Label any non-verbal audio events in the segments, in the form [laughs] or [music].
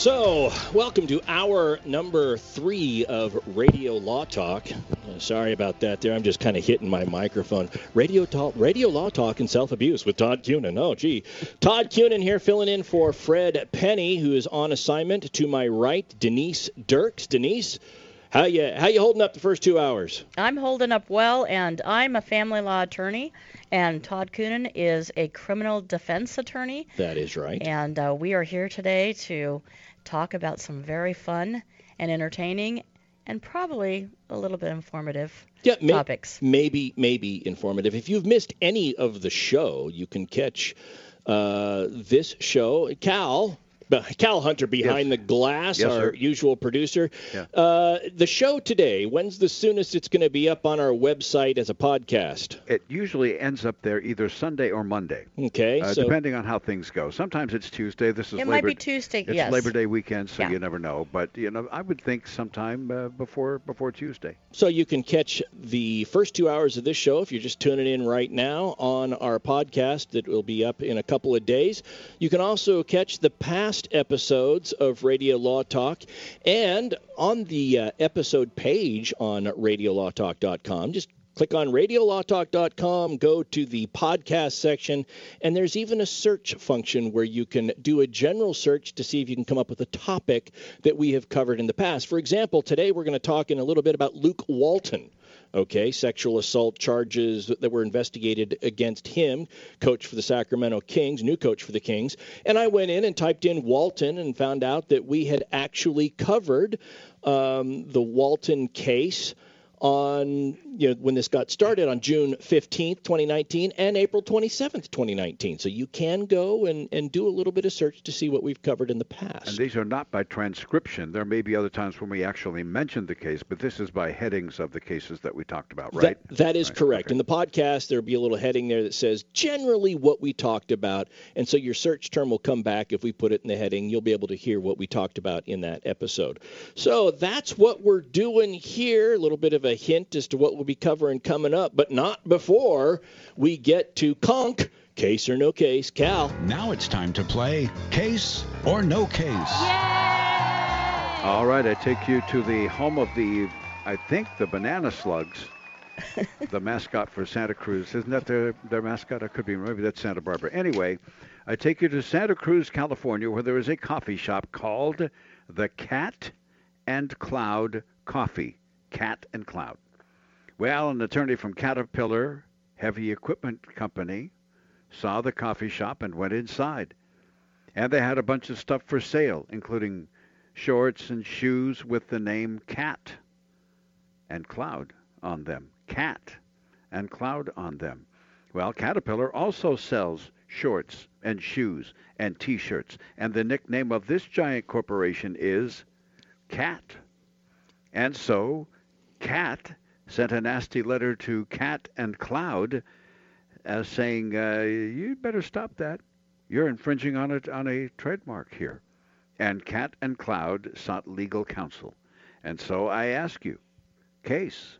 So, welcome to hour number three of Radio Law Talk. Uh, sorry about that there. I'm just kind of hitting my microphone. Radio Talk, Radio Law Talk and Self Abuse with Todd Cunin. Oh, gee. Todd Cunin here filling in for Fred Penney, who is on assignment. To my right, Denise Dirks. Denise, how you how you holding up the first two hours? I'm holding up well, and I'm a family law attorney, and Todd Coonan is a criminal defense attorney. That is right. And uh, we are here today to talk about some very fun and entertaining and probably a little bit informative yeah, may- topics. Maybe maybe informative. If you've missed any of the show, you can catch uh, this show. Cal. Cal Hunter behind Yes. the glass, Yes, our sir. usual producer. Yeah. Uh, the show today, when's the soonest it's going to be up on our website as a podcast? It usually ends up there either Sunday or Monday, Okay, uh, so depending on how things go. Sometimes it's Tuesday. This is It Labor. might be Tuesday, It's yes. Labor Day weekend, so Yeah. you never know. But you know, I would think sometime uh, before before Tuesday. So you can catch the first two hours of this show if you're just tuning in right now on our podcast that will be up in a couple of days. You can also catch the past episodes of Radio Law Talk and on the uh, episode page on radiolawtalk.com. Just click on radiolawtalk.com, go to the podcast section, and there's even a search function where you can do a general search to see if you can come up with a topic that we have covered in the past. For example, today we're going to talk in a little bit about Luke Walton. Okay, sexual assault charges that were investigated against him, coach for the Sacramento Kings, new coach for the Kings. And I went in and typed in Walton and found out that we had actually covered um, the Walton case on you know when this got started on June 15th, 2019 and April 27th, 2019. So you can go and, and do a little bit of search to see what we've covered in the past. And these are not by transcription. There may be other times when we actually mentioned the case, but this is by headings of the cases that we talked about, right? That, that is Right, correct. okay. In the podcast, there'll be a little heading there that says generally what we talked about. And so your search term will come back if we put it in the heading. You'll be able to hear what we talked about in that episode. So that's what we're doing here. A little bit of a hint as to what we'll be covering coming up, but not before we get to conk. Case or no case, Cal. Now it's time to play Case or No Case. All right, I take you to the home of the, I think, the banana slugs, [laughs] the mascot for Santa Cruz. Isn't that their, their mascot? I could be, maybe that's Santa Barbara. Anyway, I take you to Santa Cruz, California, where there is a coffee shop called the Cat and Cloud Coffee. Cat and Cloud. Well, an attorney from Caterpillar Heavy Equipment Company saw the coffee shop and went inside. And they had a bunch of stuff for sale, including shorts and shoes with the name Cat and Cloud on them. Cat and Cloud on them. Well, Caterpillar also sells shorts and shoes and t shirts, and the nickname of this giant corporation is Cat. And so, Cat sent a nasty letter to Cat and Cloud uh, saying, uh, You better stop that. You're infringing on a, on a trademark here and Cat and Cloud sought legal counsel. And so I ask you, case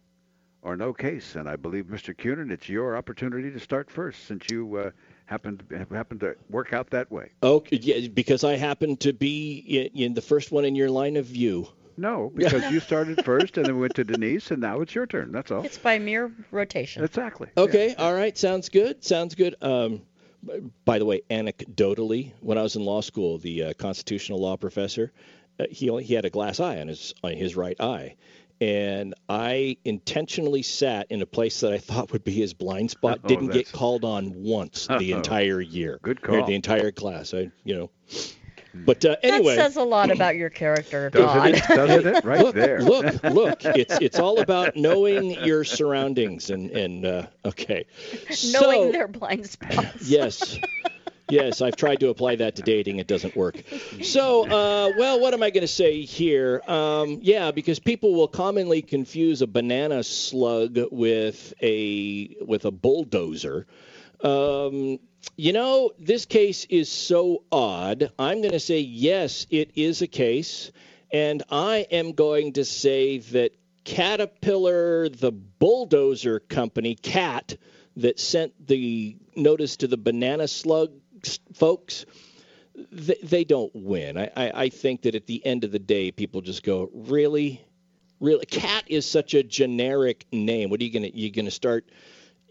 or no case? And I believe, Mr. Cunin, it's your opportunity to start first, since you uh, happened happened to work out that way. Oh, yeah, because I happen to be in the first one in your line of view. No, [laughs] because you started first, and then went to Denise, and now it's your turn. That's all. It's by mere rotation. Exactly. Okay, all right, sounds good. Sounds good. Um, by the way, anecdotally, when I was in law school, the uh, constitutional law professor, uh, he only, he had a glass eye on his on his right eye, and I intentionally sat in a place that I thought would be his blind spot. Oh, Didn't get called on once the Oh. entire year. Good or call. The entire class. I you know. But uh, anyway. That says a lot about your character, Doesn't it? Doesn't it? Right look, there. look, [laughs] look! It's it's all about knowing your surroundings and and uh, okay. Knowing So- their blind spots. Yes. yes, I've tried to apply that to dating. It doesn't work. So, uh, well, what am I going to say here? Um, yeah, because people will commonly confuse a banana slug with a with a bulldozer. Um, you know, this case is so odd. I'm going to say yes, it is a case, and I am going to say that Caterpillar, the bulldozer company, CAT, that sent the notice to the banana slug folks, they, they don't win. I, I, I think that at the end of the day, people just go, really, really. Cat is such a generic name. What are you gonna you gonna start?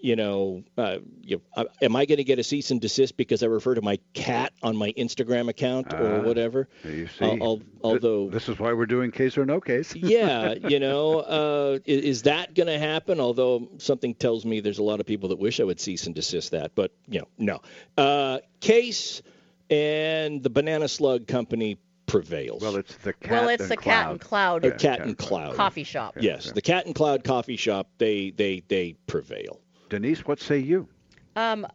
You know, uh, you, uh, am I going to get a cease and desist because I refer to my cat on my Instagram account or Ah, whatever? You see, Al- al- Th- although this is why we're doing case or no case. [laughs] yeah, you know, uh, is, is that going to happen? Although something tells me there's a lot of people that wish I would cease and desist that, but you know, no. Uh, case and the banana slug company prevails. Well, it's the cat. well, it's and the cloud. Cat and Cloud Or cat and cloud. coffee shop. yes, yeah. the cat and cloud coffee shop. They they they prevail. Denise, what say you? Um,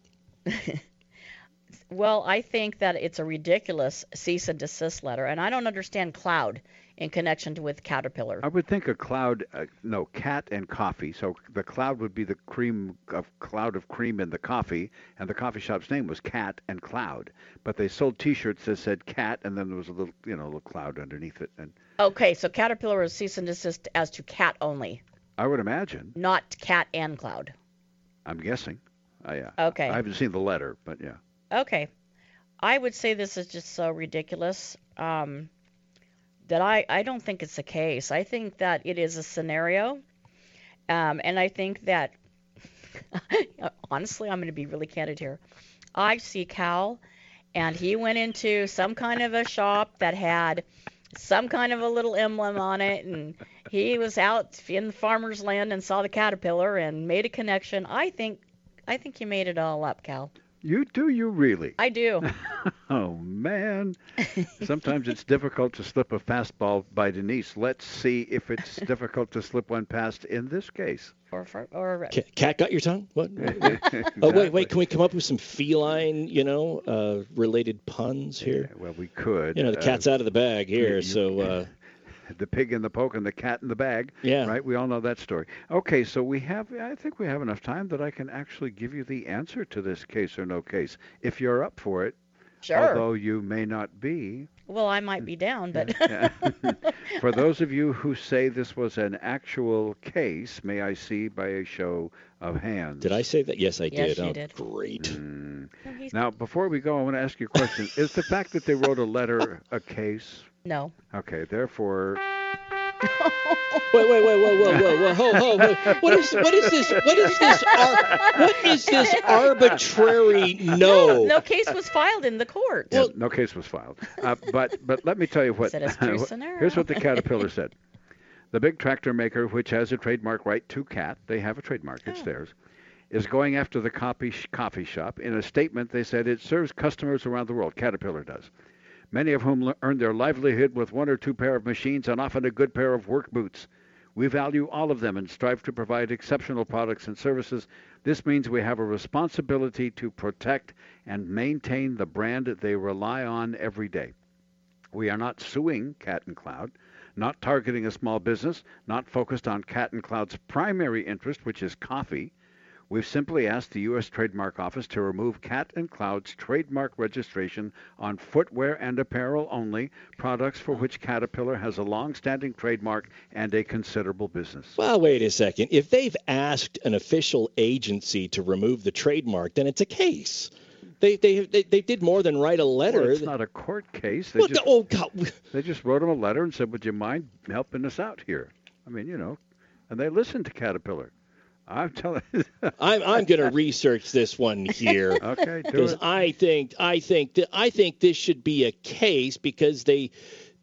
[laughs] well, I think that it's a ridiculous cease and desist letter, and I don't understand cloud in connection to, with Caterpillar. I would think a cloud, uh, no, cat and coffee. So the cloud would be the cream of cloud of cream in the coffee, and the coffee shop's name was Cat and Cloud. But they sold T-shirts that said cat, and then there was a little, you know, a little cloud underneath it. And Okay, so Caterpillar is cease and desist as to cat only, I would imagine, not cat and cloud. I'm guessing. I, uh, Okay. I haven't seen the letter, but yeah. Okay. I would say this is just so ridiculous um, that I, I don't think it's a case. I think that it is a scenario. Um, and I think that, [laughs] honestly, I'm going to be really candid here. I see Cal, and he went into some kind of a shop that had some kind of a little emblem on it, and he was out in the farmer's land and saw the caterpillar and made a connection. I think, I think you made it all up, Cal. You do you really? I do. [laughs] Oh man. [laughs] Sometimes it's difficult to slip a fastball by Denise. Let's see if it's [laughs] difficult to slip one past in this case. or for, or Ca- Cat got your tongue? What? Oh wait, wait. Can we come up with some feline, you know, uh, related puns here? Well, we could. You know, the uh, cat's out of the bag here, you- so uh, the pig in the poke and the cat in the bag. Yeah. Right? We all know that story. Okay, so we have I think we have enough time that I can actually give you the answer to this case or no case. If you're up for it, sure. although you may not be. Well, I might be down, but [laughs] for those of you who say this was an actual case, may I see by a show of hands? did I say that? Yes, I Yes, did. you oh, did. Great. Mm. He's- Now, before we go, I want to ask you a question. Is the fact that they wrote a letter a case? no. Okay, therefore, Wait, wait, wait, whoa, whoa, whoa, whoa, ho, ho, ho. What is, what is this? What is this? Ar- what is this arbitrary no? No case was filed in the court. yeah, no case was filed. Uh, but but let me tell you what. Said it's true scenario. here's what the caterpillar said. The big tractor maker, which has a trademark right to cat, they have a trademark, it's Oh. theirs, is going after the coffee, sh- coffee shop. In a statement, they said it serves customers around the world. Caterpillar does. Many of whom earn their livelihood with one or two pair of machines and often a good pair of work boots. We value all of them and strive to provide exceptional products and services. This means we have a responsibility to protect and maintain the brand they rely on every day. We are not suing Cat and Cloud, not targeting a small business, not focused on Cat and Cloud's primary interest, which is coffee. We've simply asked the U.S. Trademark Office to remove Cat and Cloud's trademark registration on footwear and apparel only, products for which Caterpillar has a long-standing trademark and a considerable business. Well, wait a second. If they've asked an official agency to remove the trademark, then it's a case. They they they, they did more than write a letter. Well, it's not a court case. They Well, just, oh God. they just wrote them a letter and said, "Would you mind helping us out here?" I mean, you know, and they listened to Caterpillar. I'm telling. [laughs] I'm I'm going to research this one here. [laughs] okay, do because. I think I think that I think this should be a case because they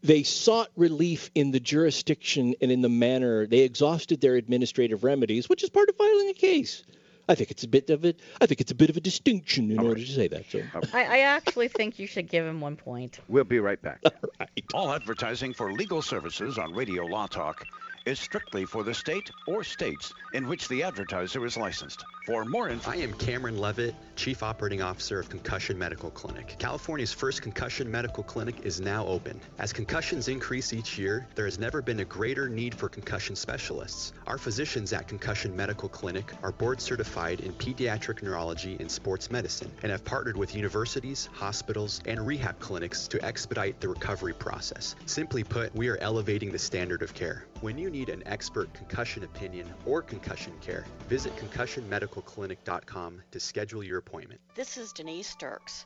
they sought relief in the jurisdiction and in the manner they exhausted their administrative remedies, which is part of filing a case. I think it's a bit of it. I think it's a bit of a distinction in order to say that. So, I, I actually think you should give him one point. We'll be right back. [laughs] right. All advertising for legal services on Radio Law Talk is strictly for the state or states in which the advertiser is licensed. For more info, I am Cameron Levitt, Chief Operating Officer of Concussion Medical Clinic. California's first concussion medical clinic is now open. As concussions increase each year, there has never been a greater need for concussion specialists. Our physicians at Concussion Medical Clinic are board certified in pediatric neurology and sports medicine and have partnered with universities, hospitals, and rehab clinics to expedite the recovery process. Simply put, we are elevating the standard of care. When you need an expert concussion opinion or concussion care, visit concussionmedicalclinic.com to schedule your appointment. This is Denise Dirks.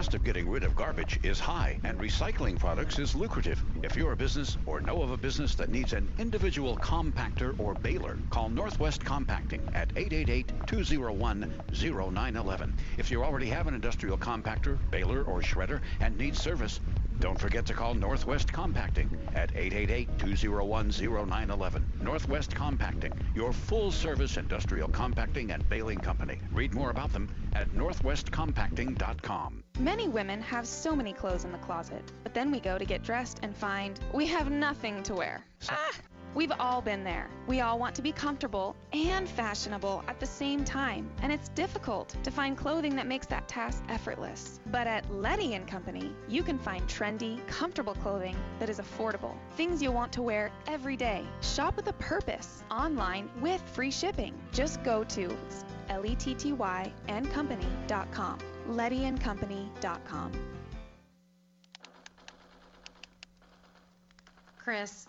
Cost of getting rid of garbage is high, and recycling products is lucrative. If you're a business or know of a business that needs an individual compactor or baler, call Northwest Compacting at 888-201-0911. If you already have an industrial compactor, baler, or shredder and need service, don't forget to call Northwest Compacting at 888-201-0911. Northwest Compacting, your full-service industrial compacting and baling company. Read more about them at northwestcompacting.com. Many women have so many clothes in the closet, but then we go to get dressed and find we have nothing to wear. Ah! We've all been there. We all want to be comfortable and fashionable at the same time, and it's difficult to find clothing that makes that task effortless. But at Letty and Company, you can find trendy, comfortable clothing that is affordable. Things you'll want to wear every day. Shop with a purpose online with free shipping. Just go to L-E-T-T-Y and company.com. LettyandCompany.com. Chris,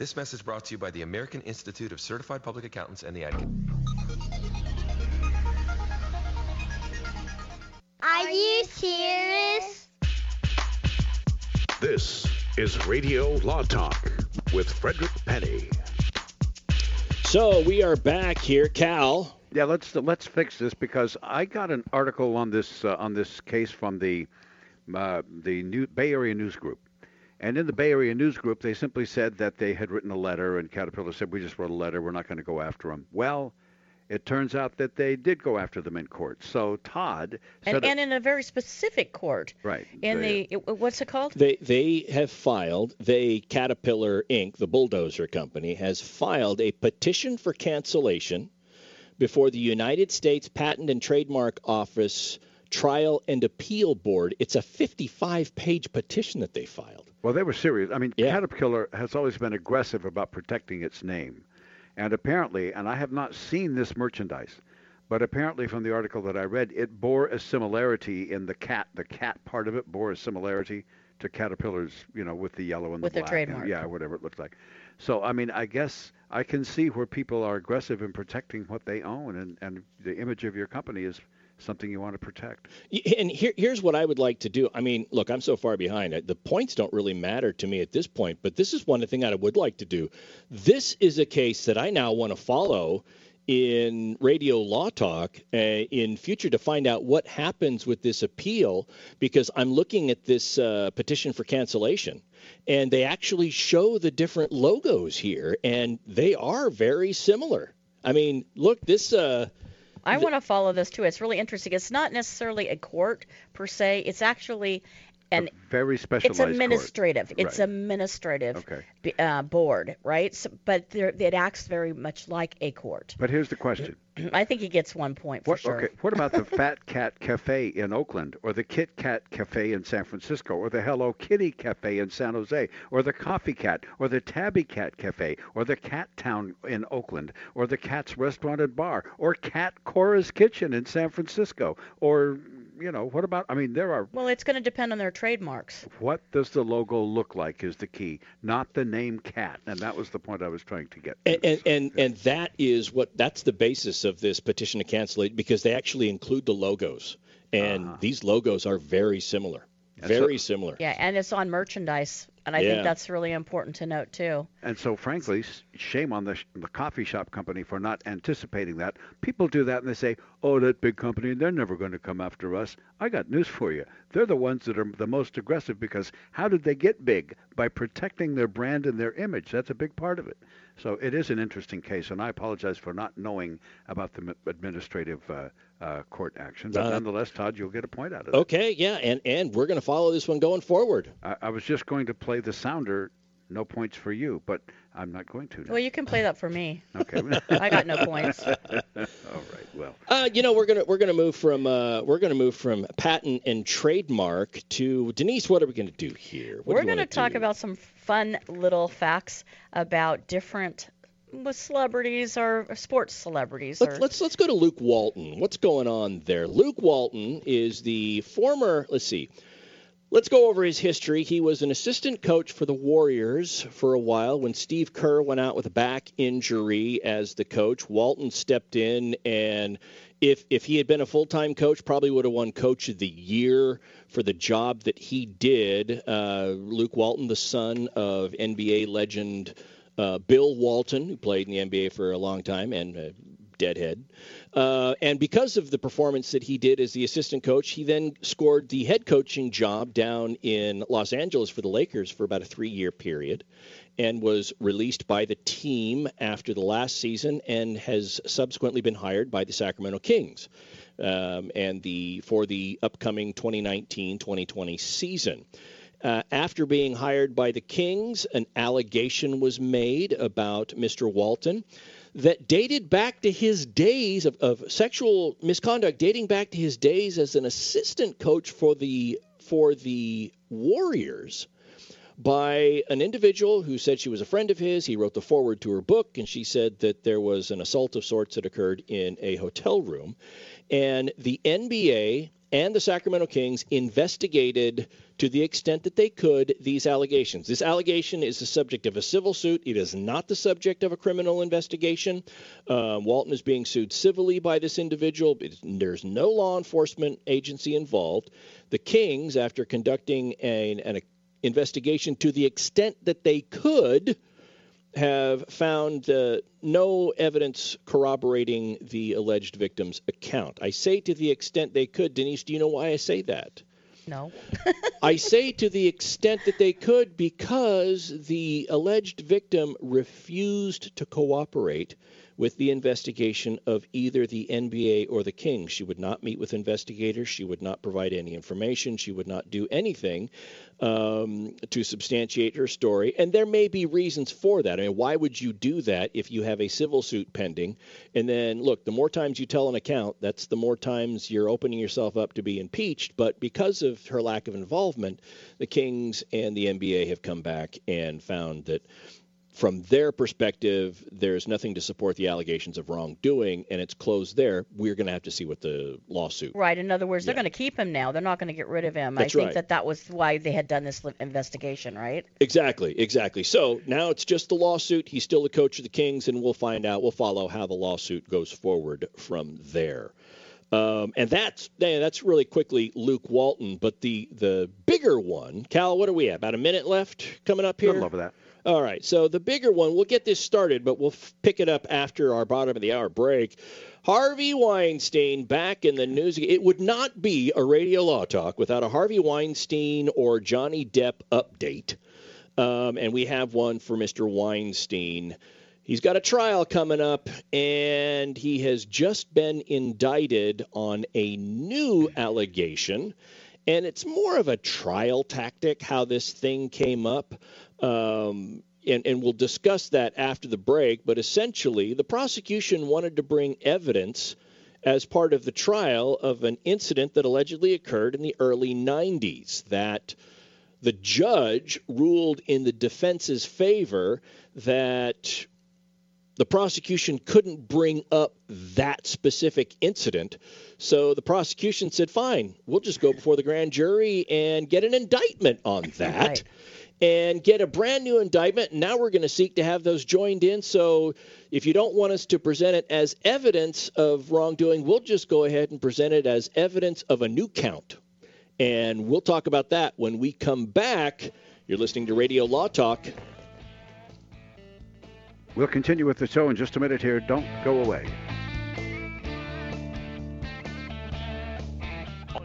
This message brought to you by the American Institute of Certified Public Accountants and the Ad. Are you serious? This is Radio Law Talk with Frederick Penney. So we are back here, Cal. Yeah, let's let's fix this because I got an article on this uh, on this case from the uh, the New Bay Area News Group. And in the Bay Area News Group, they simply said that they had written a letter, and Caterpillar said, We just wrote a letter. We're not going to go after them. Well, it turns out that they did go after them in court. So Todd and, and in a very specific court. Right. In they, the what's it called? They they have filed. They Caterpillar Inc. The bulldozer company has filed a petition for cancellation before the United States Patent and Trademark Office Trial and Appeal Board. It's a 55 page petition that they filed. Well, they were serious. I mean, Caterpillar has always been aggressive about protecting its name. And apparently, and I have not seen this merchandise, but apparently from the article that I read, it bore a similarity in the cat. The cat part of it bore a similarity to Caterpillar's, you know, with the yellow and With the their black. trademark. Yeah, whatever it looked like. So, I mean, I guess I can see where people are aggressive in protecting what they own, and, and the image of your company is something you want to protect. And here, here's what I would like to do. I mean, look, I'm so far behind. The points don't really matter to me at this point, but this is one thing I would like to do. This is a case that I now want to follow in radio law talk uh, in future to find out what happens with this appeal because I'm looking at this uh, petition for cancellation and they actually show the different logos here and they are very similar. I mean, look, this uh, I want to follow this too. It's really interesting. It's not necessarily a court per se. It's actually an Very it's specialized. court. administrative. It's Right. administrative Okay. uh, board, right? So, but it acts very much like a court. But here's the question. [clears throat] I think he gets one point for What, sure. Okay, what about the Fat Cat Cafe in Oakland, or the Kit Kat Cafe in San Francisco, or the Hello Kitty Cafe in San Jose, or the Coffee Cat, or the Tabby Cat Cafe, or the Cat Town in Oakland, or the Cat's Restaurant and Bar, or Cat Cora's Kitchen in San Francisco, or you know, what about? I mean, there are. Well, it's going to depend on their trademarks. What does the logo look like is the key, not the name Cat, and that was the point I was trying to get. And and, and and that is what that's the basis of this petition to cancel it because they actually include the logos and ah. these logos are very similar, And so- very similar. Yeah, and it's on merchandise, and I Yeah. think that's really important to note too. And so, frankly, shame on the, sh- the coffee shop company for not anticipating that. People do that and they say, oh, that big company, they're never going to come after us. I got news for you. They're the ones that are the most aggressive because how did they get big? By protecting their brand and their image. That's a big part of it. So it is an interesting case, and I apologize for not knowing about the administrative uh, uh, court action. But Uh, nonetheless, Todd, you'll get a point out of it. Okay, yeah, and and we're going to follow this one going forward. I, I was just going to play the sounder, no points for you, but I'm not going to. now. Well, you can play that for me. Okay. [laughs] [laughs] I got no points. All right. Well. Uh, you know, we're gonna we're gonna move from uh, we're gonna move from patent and trademark to Denise. What are we gonna do here? What We're you going to wanna talk do? about some fun little facts about different well, celebrities or sports celebrities. Let's, or, let's let's go to Luke Walton. What's going on there? Luke Walton is the former. Let's see. Let's go over his history. He was an assistant coach for the Warriors for a while when Steve Kerr went out with a back injury as the coach. Walton stepped in and if if he had been a full-time coach, probably would have won coach of the year for the job that he did. Uh, Luke Walton, the son of NBA legend uh, Bill Walton, who played in the NBA for a long time and uh, deadhead. Uh, and because of the performance that he did as the assistant coach, he then scored the head coaching job down in Los Angeles for the Lakers for about a three year period and was released by the team after the last season and has subsequently been hired by the Sacramento Kings. Um, and the for the upcoming 2019-2020 season. Uh, after being hired by the Kings, an allegation was made about Mr. Walton that dated back to his days of, of sexual misconduct, dating back to his days as an assistant coach for the for the Warriors by an individual who said she was a friend of his. He wrote the foreword to her book, and she said that there was an assault of sorts that occurred in a hotel room. And the NBA and the Sacramento Kings investigated to the extent that they could these allegations. This allegation is the subject of a civil suit. It is not the subject of a criminal investigation. Um, Walton is being sued civilly by this individual. There's no law enforcement agency involved. The Kings, after conducting an, an investigation to the extent that they could, have found uh, no evidence corroborating the alleged victim's account. I say to the extent they could. Denise, do you know why I say that? No. [laughs] I say to the extent that they could because the alleged victim refused to cooperate with the investigation of either the NBA or the Kings. She would not meet with investigators. She would not provide any information. She would not do anything um, to substantiate her story. And there may be reasons for that. I mean, why would you do that if you have a civil suit pending? And then, look, the more times you tell an account, that's the more times you're opening yourself up to be impeached. But because of her lack of involvement, the Kings and the NBA have come back and found that from their perspective, there's nothing to support the allegations of wrongdoing, and it's closed there. We're going to have to see what the lawsuit. Right. In other words, they're going to keep him now. They're not going to get rid of him. That's I think right. that that was why they had done this investigation, right? Exactly, exactly. So now it's just the lawsuit. He's still the coach of the Kings, and we'll find out. We'll follow how the lawsuit goes forward from there. Um, and that's yeah, that's really quickly Luke Walton. But the the bigger one, Cal, what are we at? About a minute left coming up here. Little over that. All right. So the bigger one, we'll get this started, but we'll f- pick it up after our bottom of the hour break. Harvey Weinstein back in the news. It would not be a radio law talk without a Harvey Weinstein or Johnny Depp update. Um, and we have one for Mr. Weinstein. He's got a trial coming up, and he has just been indicted on a new allegation. And it's more of a trial tactic how this thing came up. Um, and, and we'll discuss that after the break. But essentially, the prosecution wanted to bring evidence as part of the trial of an incident that allegedly occurred in the early 90s that the judge ruled in the defense's favor that the prosecution couldn't bring up that specific incident. So the prosecution said, fine, we'll just go before the grand jury and get an indictment on that. Right. And get a brand new indictment. Now we're going to seek to have those joined in. So if you don't want us to present it as evidence of wrongdoing, we'll just go ahead and present it as evidence of a new count. And we'll talk about that when we come back. You're listening to Radio Law Talk. We'll continue with the show in just a minute here. Don't go away.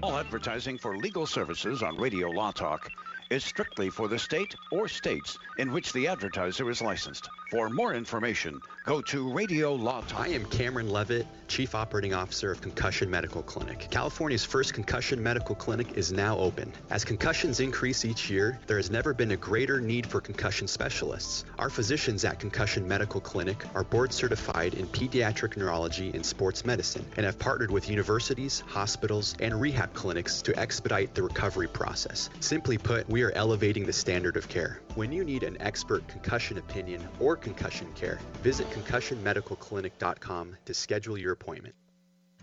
All advertising for legal services on Radio Law Talk is strictly for the state or states in which the advertiser is licensed. For more information, go to Radio Law Talk. I am Cameron Levitt, Chief Operating Officer of Concussion Medical Clinic. California's first concussion medical clinic is now open. As concussions increase each year, there has never been a greater need for concussion specialists. Our physicians at Concussion Medical Clinic are board certified in pediatric neurology and sports medicine and have partnered with universities, hospitals, and rehab clinics to expedite the recovery process. Simply put, we are elevating the standard of care. When you need an expert concussion opinion or concussion care, visit concussionmedicalclinic.com to schedule your appointment.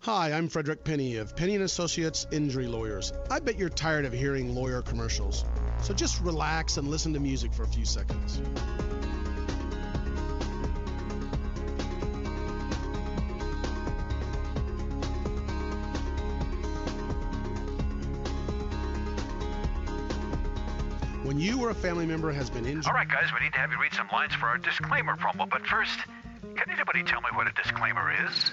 Hi, I'm Frederick Penney of Penney and Associates Injury Lawyers. I bet you're tired of hearing lawyer commercials. So just relax and listen to music for a few seconds. When you or a family member has been injured. All right, guys, we need to have you read some lines for our disclaimer promo. But first, can anybody tell me what a disclaimer is?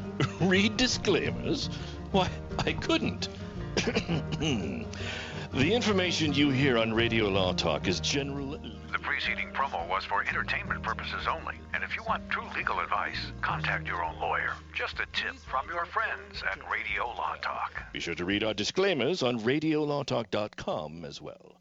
[laughs] Read disclaimers? Why, I couldn't. [clears throat] the information you hear on Radio Law Talk is general. The preceding promo was for entertainment purposes only. And if you want true legal advice, contact your own lawyer. Just a tip from your friends at Radio Law Talk. Be sure to read our disclaimers on RadioLawTalk.com as well.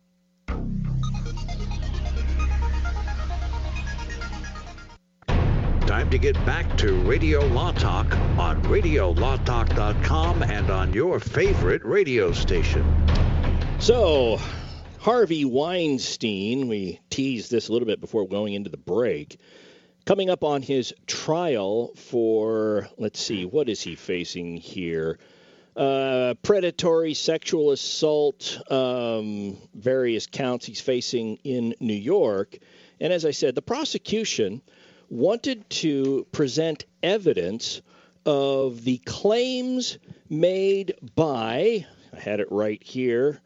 Time to get back to Radio Law Talk on RadioLawTalk.com and on your favorite radio station. So, Harvey Weinstein, we teased this a little bit before going into the break, coming up on his trial for, let's see, what is he facing here? Uh, predatory sexual assault, um, various counts he's facing in New York. And as I said, the prosecution wanted to present evidence of the claims made by, I had it right here.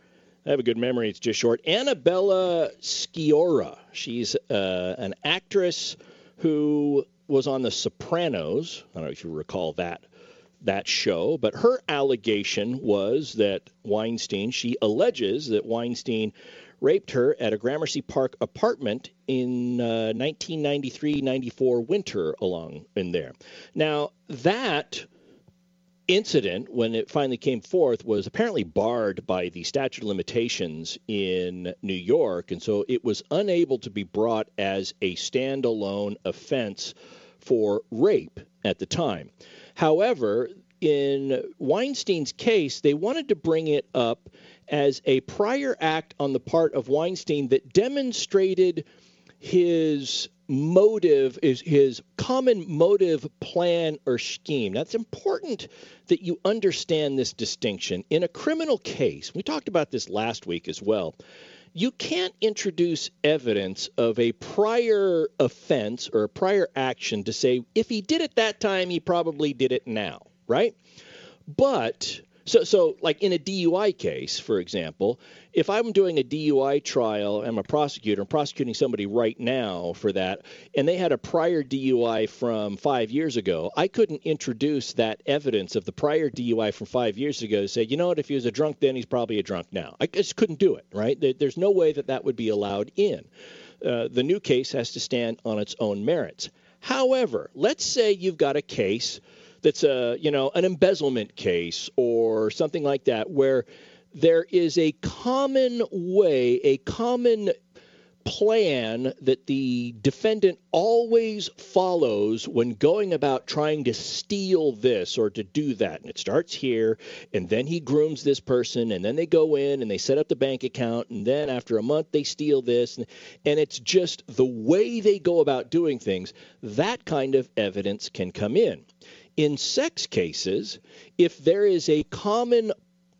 I have a good memory, it's just short. Annabella Sciorra. She's uh, an actress who was on The Sopranos. I don't know if you recall that that show, but her allegation was that Weinstein, she alleges that Weinstein raped her at a Gramercy Park apartment in uh, 1993-94 winter along in there. Now, that incident when it finally came forth was apparently barred by the statute of limitations in New York and so it was unable to be brought as a standalone offense for rape at the time. However, in Weinstein's case, they wanted to bring it up as a prior act on the part of Weinstein that demonstrated his motive is his common motive plan or scheme. That's important that you understand this distinction. In a criminal case we talked about this last week as well you can't introduce evidence of a prior offense or a prior action to say if he did it that time he probably did it now right? But so, so like in a DUI case, for example, if I'm doing a DUI trial, I'm a prosecutor, I'm prosecuting somebody right now for that, and they had a prior DUI from five years ago, I couldn't introduce that evidence of the prior DUI from five years ago to say, you know what, if he was a drunk then, he's probably a drunk now. I just couldn't do it, right? There's no way that that would be allowed in. Uh, the new case has to stand on its own merits. However, let's say you've got a case that's a you know an embezzlement case or something like that where there is a common way a common plan that the defendant always follows when going about trying to steal this or to do that. And it starts here, and then he grooms this person, and then they go in and they set up the bank account, and then after a month they steal this. And, and it's just the way they go about doing things. That kind of evidence can come in. In sex cases, if there is a common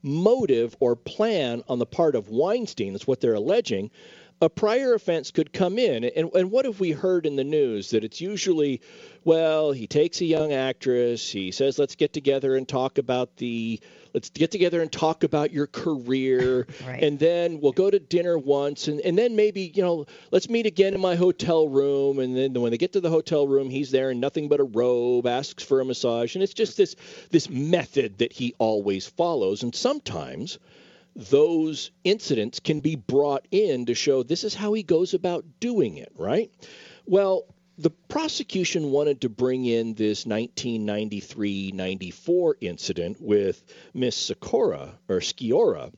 motive or plan on the part of Weinstein, that's what they're alleging, a prior offense could come in. And, and what have we heard in the news? That it's usually, well, he takes a young actress, he says, let's get together and talk about the. Let's get together and talk about your career, [laughs] Right. and then we'll go to dinner once, and, and then maybe you know let's meet again in my hotel room, and then when they get to the hotel room, he's there in nothing but a robe, asks for a massage, and it's just this this method that he always follows, and sometimes those incidents can be brought in to show this is how he goes about doing it, right? Well, the prosecution wanted to bring in this 1993 94 incident with Miss Sikora or Skiora.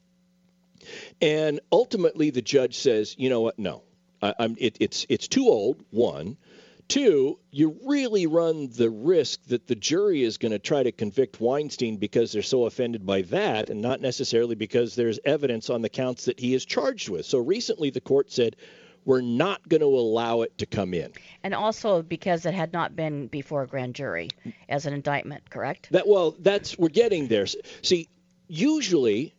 And ultimately, the judge says, you know what? No, I, it, it's, it's too old, one. Two, you really run the risk that the jury is going to try to convict Weinstein because they're so offended by that and not necessarily because there's evidence on the counts that he is charged with. So recently the court said, we're not going to allow it to come in. And also because it had not been before a grand jury as an indictment, correct? That well, that's we're getting there. See, usually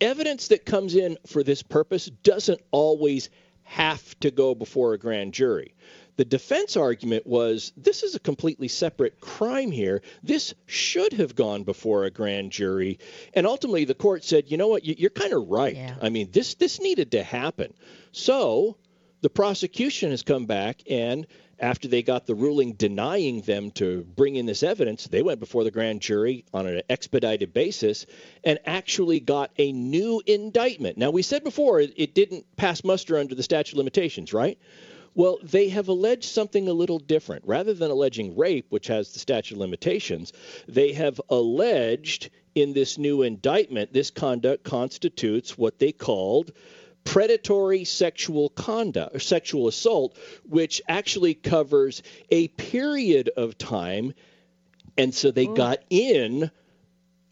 evidence that comes in for this purpose doesn't always have to go before a grand jury. The defense argument was this is a completely separate crime here. This should have gone before a grand jury. And ultimately, the court said, you know what, You- you're kind of right. I mean, this this needed to happen. So the prosecution has come back and after they got the ruling denying them to bring in this evidence, they went before the grand jury on an expedited basis and actually got a new indictment. Now, we said before it, it didn't pass muster under the statute of limitations, right? Well, they have alleged something a little different. Rather than alleging rape, which has the statute of limitations, they have alleged in this new indictment this conduct constitutes what they called predatory sexual conduct or sexual assault, which actually covers a period of time. And so they mm. got in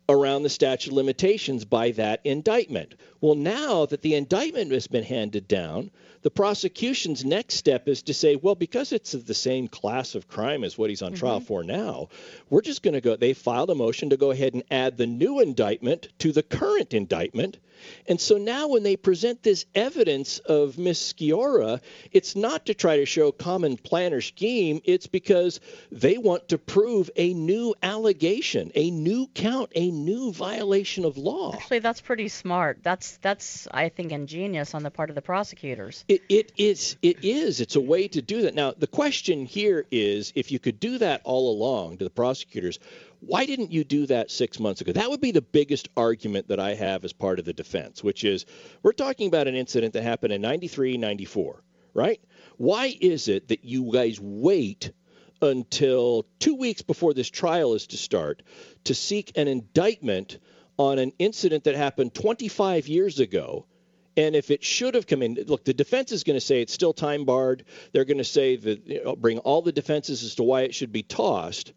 around the statute of limitations by that indictment. Well, now that the indictment has been handed down, the prosecution's next step is to say, well, because it's the same class of crime as what he's on trial mm-hmm. for now, we're just going to go. They filed a motion to go ahead and add the new indictment to the current indictment. And so now when they present this evidence of Miss Sciorra, it's not to try to show common plan or scheme. It's because they want to prove a new allegation, a new count, a new violation of law. Actually, that's pretty smart. That's that's I think ingenious on the part of the prosecutors. It, it is. It is. It's a way to do that. Now, the question here is, if you could do that all along to the prosecutors, why didn't you do that six months ago? That would be the biggest argument that I have as part of the defense, which is we're talking about an incident that happened in 93, 94, right? Why is it that you guys wait until two weeks before this trial is to start to seek an indictment on an incident that happened 25 years ago? And if it should have come in, look, the defense is going to say it's still time barred. They're going to say that you know, bring all the defenses as to why it should be tossed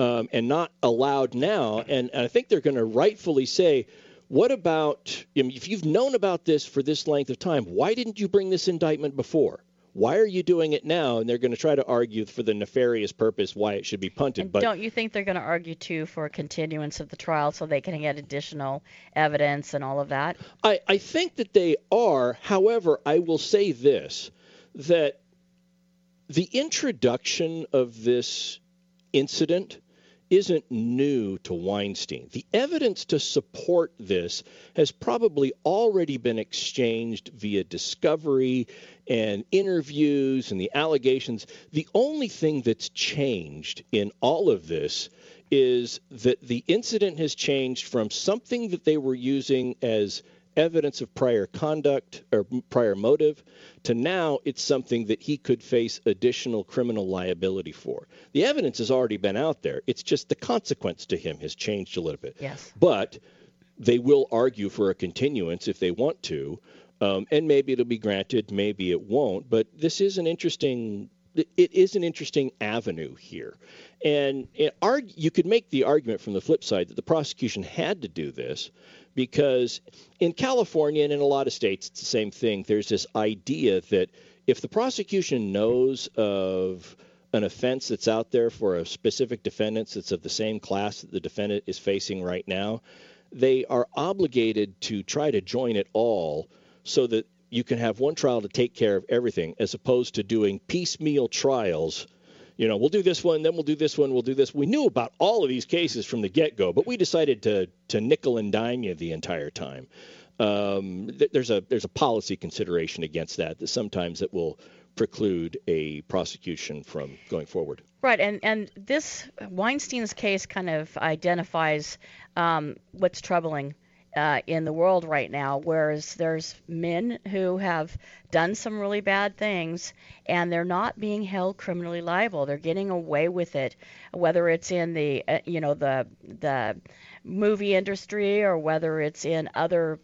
um, and not allowed now. And, and I think they're going to rightfully say, what about I mean, if you've known about this for this length of time? Why didn't you bring this indictment before? Why are you doing it now? And they're going to try to argue for the nefarious purpose why it should be punted. And but don't you think they're going to argue too for a continuance of the trial so they can get additional evidence and all of that? I, I think that they are. However, I will say this that the introduction of this incident isn't new to Weinstein. The evidence to support this has probably already been exchanged via discovery and interviews and the allegations. The only thing that's changed in all of this is that the incident has changed from something that they were using as evidence of prior conduct or prior motive to now it's something that he could face additional criminal liability for. The evidence has already been out there. It's just the consequence to him has changed a little bit. Yes. But they will argue for a continuance if they want to, um, and maybe it'll be granted, maybe it won't. But this is an interesting. It is an interesting avenue here, and it arg- you could make the argument from the flip side that the prosecution had to do this because in California and in a lot of states it's the same thing. There's this idea that if the prosecution knows of an offense that's out there for a specific defendant that's of the same class that the defendant is facing right now, they are obligated to try to join it all so that you can have one trial to take care of everything, as opposed to doing piecemeal trials. You know, we'll do this one, then we'll do this one, we'll do this. We knew about all of these cases from the get-go, but we decided to to nickel and dime you the entire time. Um, th- there's a there's a policy consideration against that that sometimes it will preclude a prosecution from going forward. Right, and and this Weinstein's case kind of identifies um, what's troubling uh, in the world right now, whereas there's men who have done some really bad things and they're not being held criminally liable. They're getting away with it, whether it's in the uh, you know the the movie industry or whether it's in other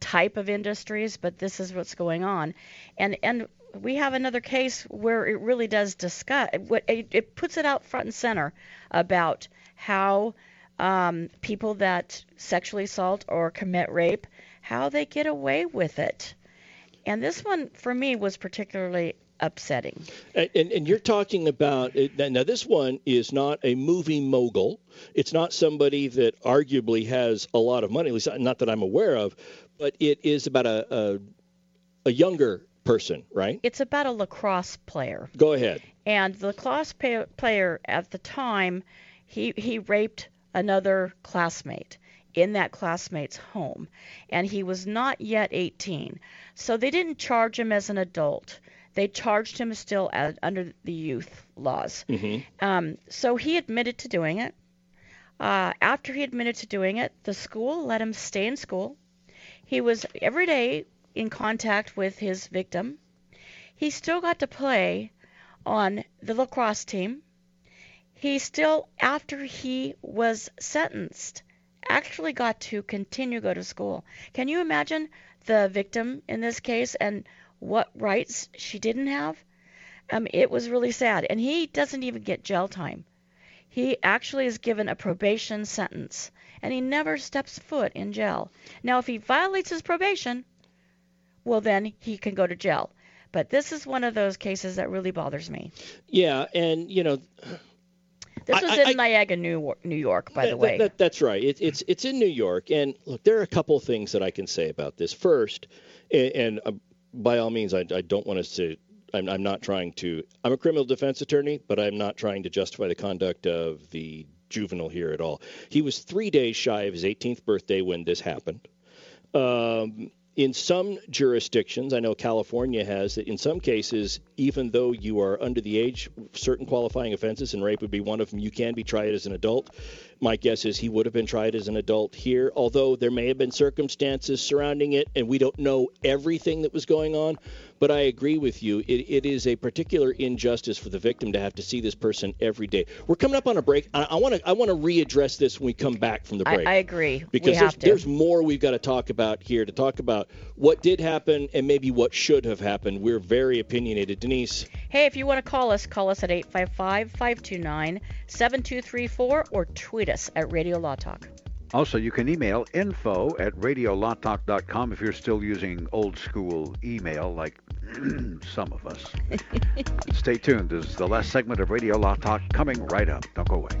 type of industries. But this is what's going on, and and we have another case where it really does discuss it, it puts it out front and center about how um, people that sexually assault or commit rape, how they get away with it. And this one, for me, was particularly upsetting. And, and, you're talking about now. This one is not a movie mogul. It's not somebody that arguably has a lot of money. At least not that I'm aware of. But it is about a a, a younger person, right? It's about a lacrosse player. Go ahead. And the lacrosse player at the time, he he raped another classmate in that classmate's home, and he was not yet 18. So they didn't charge him as an adult. They charged him still under the youth laws. Mm-hmm. Um, so he admitted to doing it. Uh, after he admitted to doing it, the school let him stay in school. He was every day in contact with his victim. He still got to play on the lacrosse team he still, after he was sentenced, actually got to continue go to school. Can you imagine the victim in this case and what rights she didn't have? Um, it was really sad. And he doesn't even get jail time. He actually is given a probation sentence, and he never steps foot in jail. Now, if he violates his probation, well, then he can go to jail. But this is one of those cases that really bothers me. Yeah, and you know, this was I, in I, Niagara, New York, New York, by the way. That, that's right. It, it's it's in New York, and look, there are a couple of things that I can say about this. First, and, and uh, by all means, I, I don't want us to. I'm, I'm not trying to. I'm a criminal defense attorney, but I'm not trying to justify the conduct of the juvenile here at all. He was three days shy of his 18th birthday when this happened. Um, in some jurisdictions, I know California has that in some cases, even though you are under the age, certain qualifying offenses, and rape would be one of them, you can be tried as an adult. My guess is he would have been tried as an adult here, although there may have been circumstances surrounding it, and we don't know everything that was going on. But I agree with you. It, it is a particular injustice for the victim to have to see this person every day. We're coming up on a break. I want to I want to readdress this when we come back from the break. I, I agree. Because there's, there's more we've got to talk about here to talk about what did happen and maybe what should have happened. We're very opinionated. Denise. Hey, if you want to call us, call us at 855 529 7234 or tweet us at Radio Law Talk. Also, you can email info at radiolawtalk.com if you're still using old school email like [clears throat] some of us. [laughs] Stay tuned. This is the last segment of Radio Law Talk coming right up. Don't go away.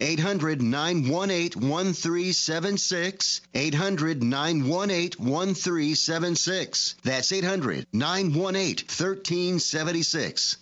800 918 1376. 800 918 1376. That's 800 918 1376.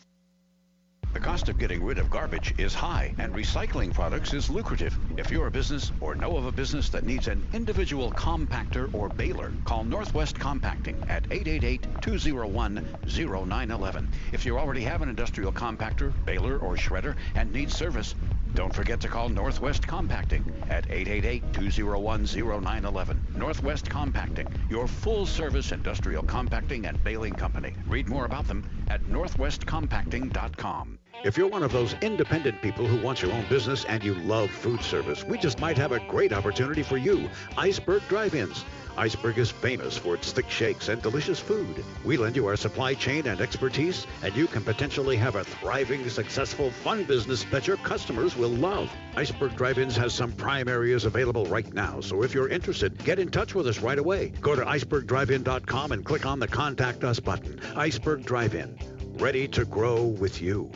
The cost of getting rid of garbage is high, and recycling products is lucrative. If you're a business or know of a business that needs an individual compactor or baler, call Northwest Compacting at 888-201-0911. If you already have an industrial compactor, baler, or shredder and need service, don't forget to call Northwest Compacting at 888-201-0911. Northwest Compacting, your full-service industrial compacting and baling company. Read more about them at northwestcompacting.com. If you're one of those independent people who wants your own business and you love food service, we just might have a great opportunity for you. Iceberg Drive-Ins. Iceberg is famous for its thick shakes and delicious food. We lend you our supply chain and expertise, and you can potentially have a thriving, successful, fun business that your customers will love. Iceberg Drive-Ins has some prime areas available right now, so if you're interested, get in touch with us right away. Go to icebergdrivein.com and click on the Contact Us button. Iceberg Drive-In, ready to grow with you.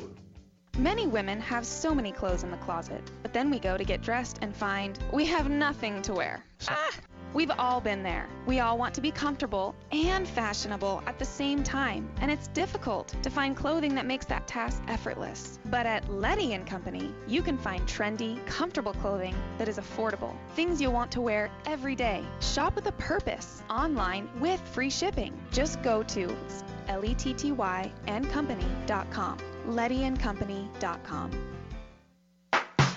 Many women have so many clothes in the closet, but then we go to get dressed and find we have nothing to wear. Ah! We've all been there. We all want to be comfortable and fashionable at the same time, and it's difficult to find clothing that makes that task effortless. But at Letty and Company, you can find trendy, comfortable clothing that is affordable. Things you'll want to wear every day. Shop with a purpose online with free shipping. Just go to L-E-T-T-Y and company.com. LettyandCompany.com.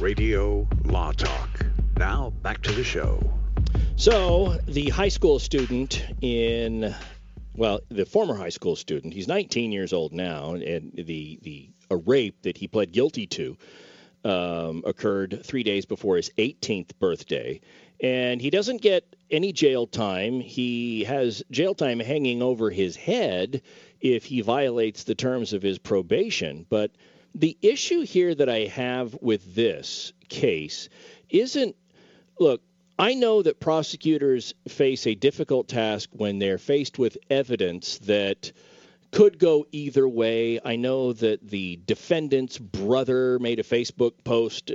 Radio Law Talk. Now back to the show. So, the high school student in, well, the former high school student, he's 19 years old now, and the, the a rape that he pled guilty to um, occurred three days before his 18th birthday. And he doesn't get any jail time. He has jail time hanging over his head if he violates the terms of his probation. But the issue here that I have with this case isn't look, I know that prosecutors face a difficult task when they're faced with evidence that could go either way. I know that the defendant's brother made a Facebook post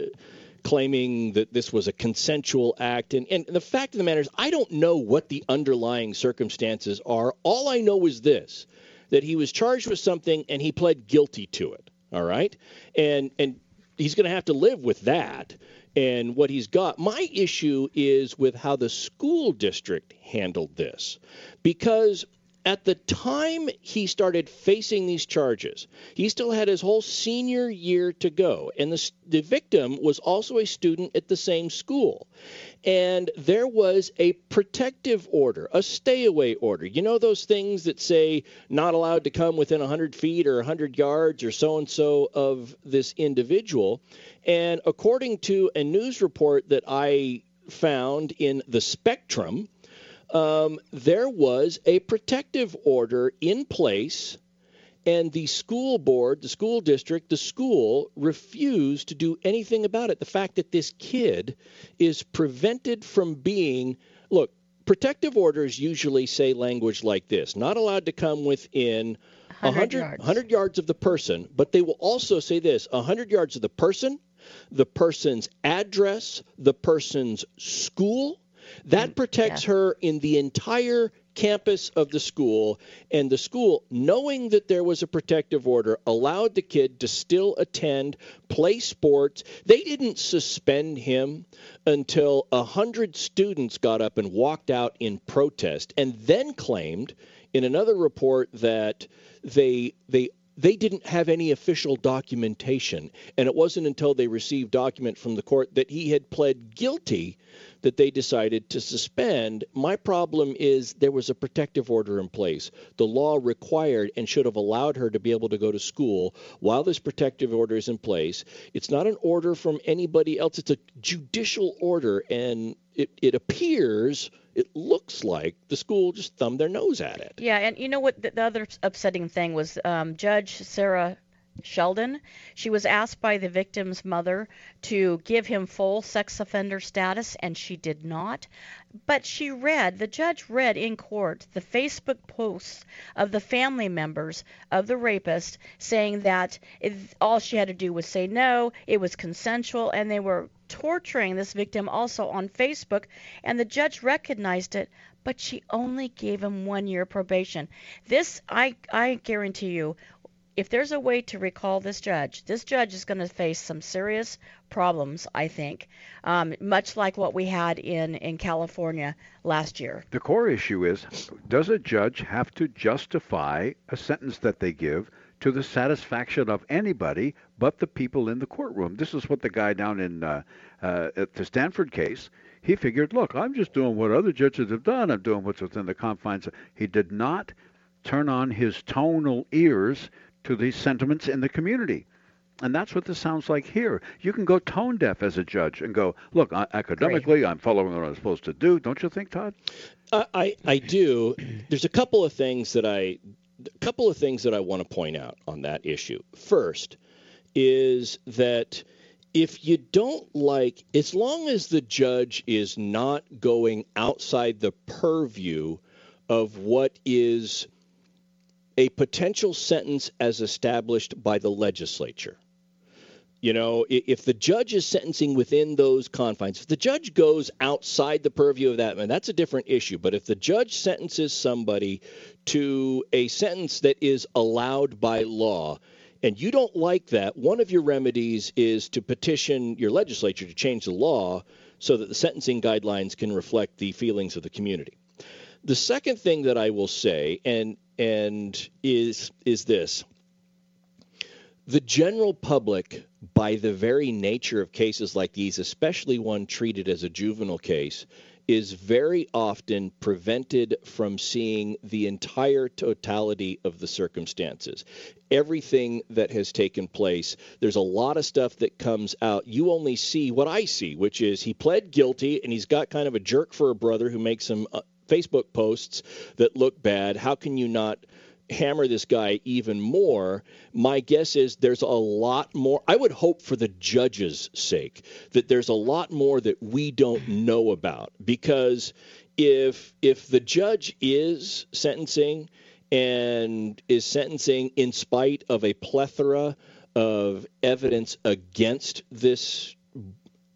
claiming that this was a consensual act. And, and the fact of the matter is, I don't know what the underlying circumstances are. All I know is this that he was charged with something and he pled guilty to it. All right. And, and he's going to have to live with that and what he's got. My issue is with how the school district handled this because at the time he started facing these charges, he still had his whole senior year to go. And the, the victim was also a student at the same school. And there was a protective order, a stay away order. You know, those things that say not allowed to come within 100 feet or 100 yards or so and so of this individual. And according to a news report that I found in the Spectrum, um, there was a protective order in place And the school board, the school district, the school refused to do anything about it. The fact that this kid is prevented from being, look, protective orders usually say language like this not allowed to come within 100 yards. 100 yards of the person, but they will also say this 100 yards of the person, the person's address, the person's school. That mm, protects her in the entire campus of the school, and the school, knowing that there was a protective order, allowed the kid to still attend, play sports. They didn't suspend him until a hundred students got up and walked out in protest, and then claimed in another report that they they they didn't have any official documentation. And it wasn't until they received document from the court that he had pled guilty that they decided to suspend. My problem is there was a protective order in place. The law required and should have allowed her to be able to go to school while this protective order is in place. It's not an order from anybody else. It's a judicial order. And it, it appears it looks like the school just thumbed their nose at it Yeah, and you know what? The, the other upsetting thing was um, Judge Sara Sheldon. She was asked by the victim's mother to give him full sex offender status, and she did not. But she read, the judge read in court the Facebook posts of the family members of the rapist saying that all she had to do was say no, it was consensual, and they were torturing this victim also on Facebook, and the judge recognized it, but she only gave him one year probation. This, I, I guarantee you, if there's a way to recall this judge, this judge is going to face some serious problems, I think, um, much like what we had in, in California last year. The core issue is does a judge have to justify a sentence that they give to the satisfaction of anybody but the people in the courtroom? This is what the guy down in uh, uh, at the Stanford case. He figured, look, I'm just doing what other judges have done. I'm doing what's within the confines. He did not turn on his tonal ears to these sentiments in the community. And that's what this sounds like here. You can go tone deaf as a judge and go, look, I, academically, I'm following what I'm supposed to do. Don't you think, Todd? Uh, I I do. There's a couple of things that I, a couple of things that I want to point out on that issue. First, is that if you don't like, as long as the judge is not going outside the purview of what is a potential sentence as established by the legislature. You know, if the judge is sentencing within those confines, if the judge goes outside the purview of that, man, that's a different issue. But if the judge sentences somebody to a sentence that is allowed by law, and you don't like that, one of your remedies is to petition your legislature to change the law so that the sentencing guidelines can reflect the feelings of the community. The second thing that I will say, and and is is this the general public by the very nature of cases like these especially one treated as a juvenile case is very often prevented from seeing the entire totality of the circumstances. Everything that has taken place, there's a lot of stuff that comes out. You only see what I see, which is he pled guilty and he's got kind of a jerk for a brother who makes him uh, Facebook posts that look bad. How can you not hammer this guy even more, my guess is there's a lot more. I would hope for the judge's sake that there's a lot more that we don't know about because if if the judge is sentencing and is sentencing in spite of a plethora of evidence against this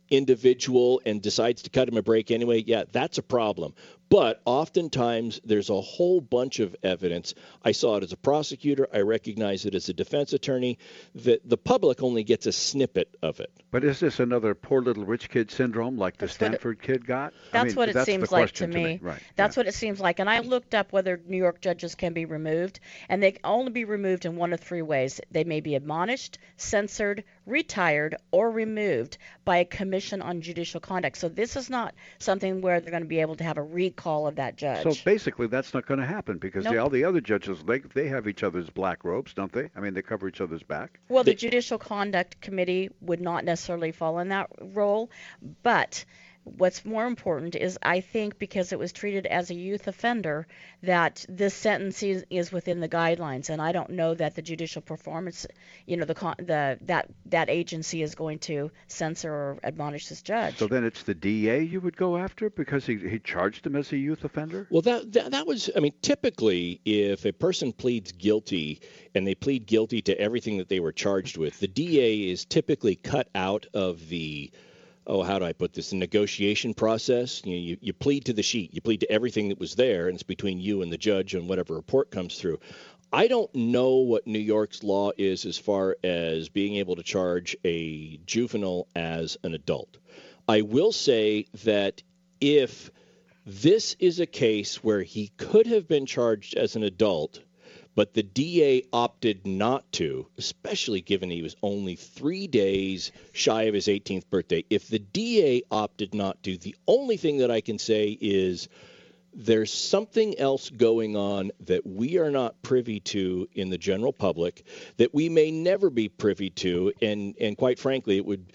individual and decides to cut him a break anyway, yeah, that's a problem. But oftentimes there's a whole bunch of evidence. I saw it as a prosecutor, I recognize it as a defense attorney, that the public only gets a snippet of it. But is this another poor little rich kid syndrome like the That's what it- Stanford kid got? I That's mean, what it that's seems like to me. question me. Right. That's what it seems like. And I looked up whether New York judges can be removed, and they can only be removed in one of three ways. They may be admonished, censored, retired, or removed by a commission on judicial conduct. So this is not something where they're going to be able to have a recall of that judge. So basically, that's not going to happen because the, all the other judges they they have each other's black robes, don't they? I mean, they cover each other's back. Well, the Judicial Conduct Committee would not necessarily fall in that role, but what's more important is I think because it was treated as a youth offender that this sentence is, is within the guidelines and I don't know that the judicial performance you know the the that that agency is going to censor or admonish this judge. So then it's the DA you would go after because he, he charged him as a youth offender? Well that, that that was I mean typically if a person pleads guilty and they plead guilty to everything that they were charged with the DA is typically cut out of the oh, how do I put this? The negotiation process. You, know, you you plead to the sheet. You plead to everything that was there, and it's between you and the judge and whatever report comes through. I don't know what New York's law is as far as being able to charge a juvenile as an adult. I will say that if this is a case where he could have been charged as an adult but the DA opted not to, especially given he was only three days shy of his 18th birthday. If the DA opted not to, the only thing that I can say is there's something else going on that we are not privy to in the general public that we may never be privy to and and quite frankly it would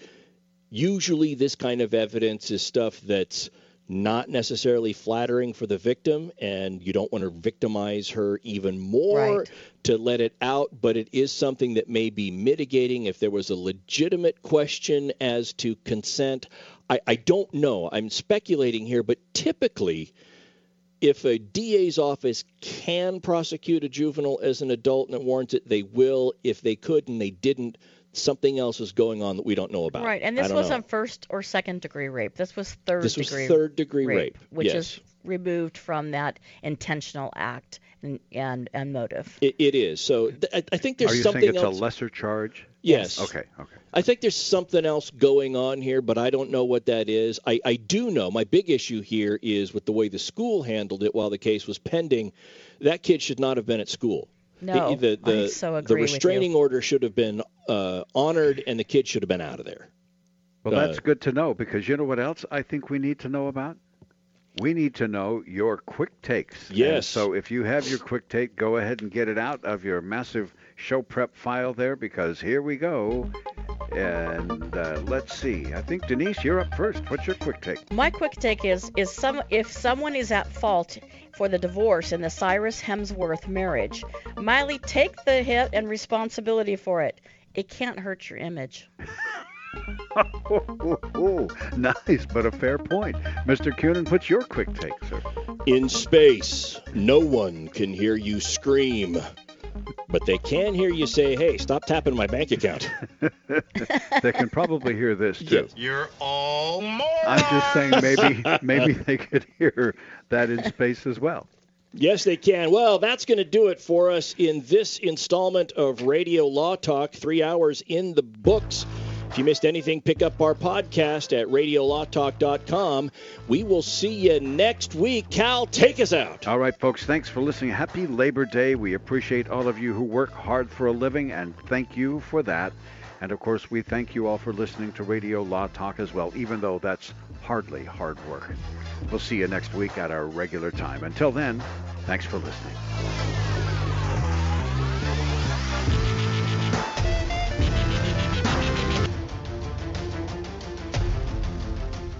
usually this kind of evidence is stuff that's not necessarily flattering for the victim, and you don't want to victimize her even more right. to let it out, but it is something that may be mitigating if there was a legitimate question as to consent. I, I don't know. I'm speculating here, but typically, if a DA's office can prosecute a juvenile as an adult and it warrants it, they will. If they could and they didn't, something else is going on that we don't know about. Right, and this wasn't first or second degree rape. This was third this degree. was third degree rape, rape which yes. is removed from that intentional act and and, and motive. It, it is. So th- I, I think there's Are you something saying it's else. a lesser charge? Yes. Okay. Okay. I think there's something else going on here, but I don't know what that is. I, I do know my big issue here is with the way the school handled it while the case was pending. That kid should not have been at school. No, the, the, I so the agree with you. restraining order should have been uh, honored, and the kid should have been out of there. Well, Uh, that's good to know because you know what else I think we need to know about? We need to know your quick takes. And Yes. so if you have your quick take, go ahead and get it out of your massive show prep file there because here we go. And uh, let's see. I think Denise, you're up first. What's your quick take? My quick take is is some if someone is at fault for the divorce in the Cyrus Hemsworth marriage, Miley take the hit and responsibility for it. It can't hurt your image. [laughs] nice, but a fair point. Mr. Cunin, what's your quick take, sir? In space, no one can hear you scream, but they can hear you say, "Hey, stop tapping my bank account." [laughs] they can probably hear this too. You're all I'm just saying maybe [laughs] maybe they could hear that in space as well. Yes, they can. Well, that's going to do it for us in this installment of Radio Law Talk. Three hours in the books. If you missed anything, pick up our podcast at radiolawtalk.com. We will see you next week. Cal, take us out. All right, folks, thanks for listening. Happy Labor Day. We appreciate all of you who work hard for a living, and thank you for that. And of course, we thank you all for listening to Radio Law Talk as well, even though that's hardly hard work. We'll see you next week at our regular time. Until then, thanks for listening.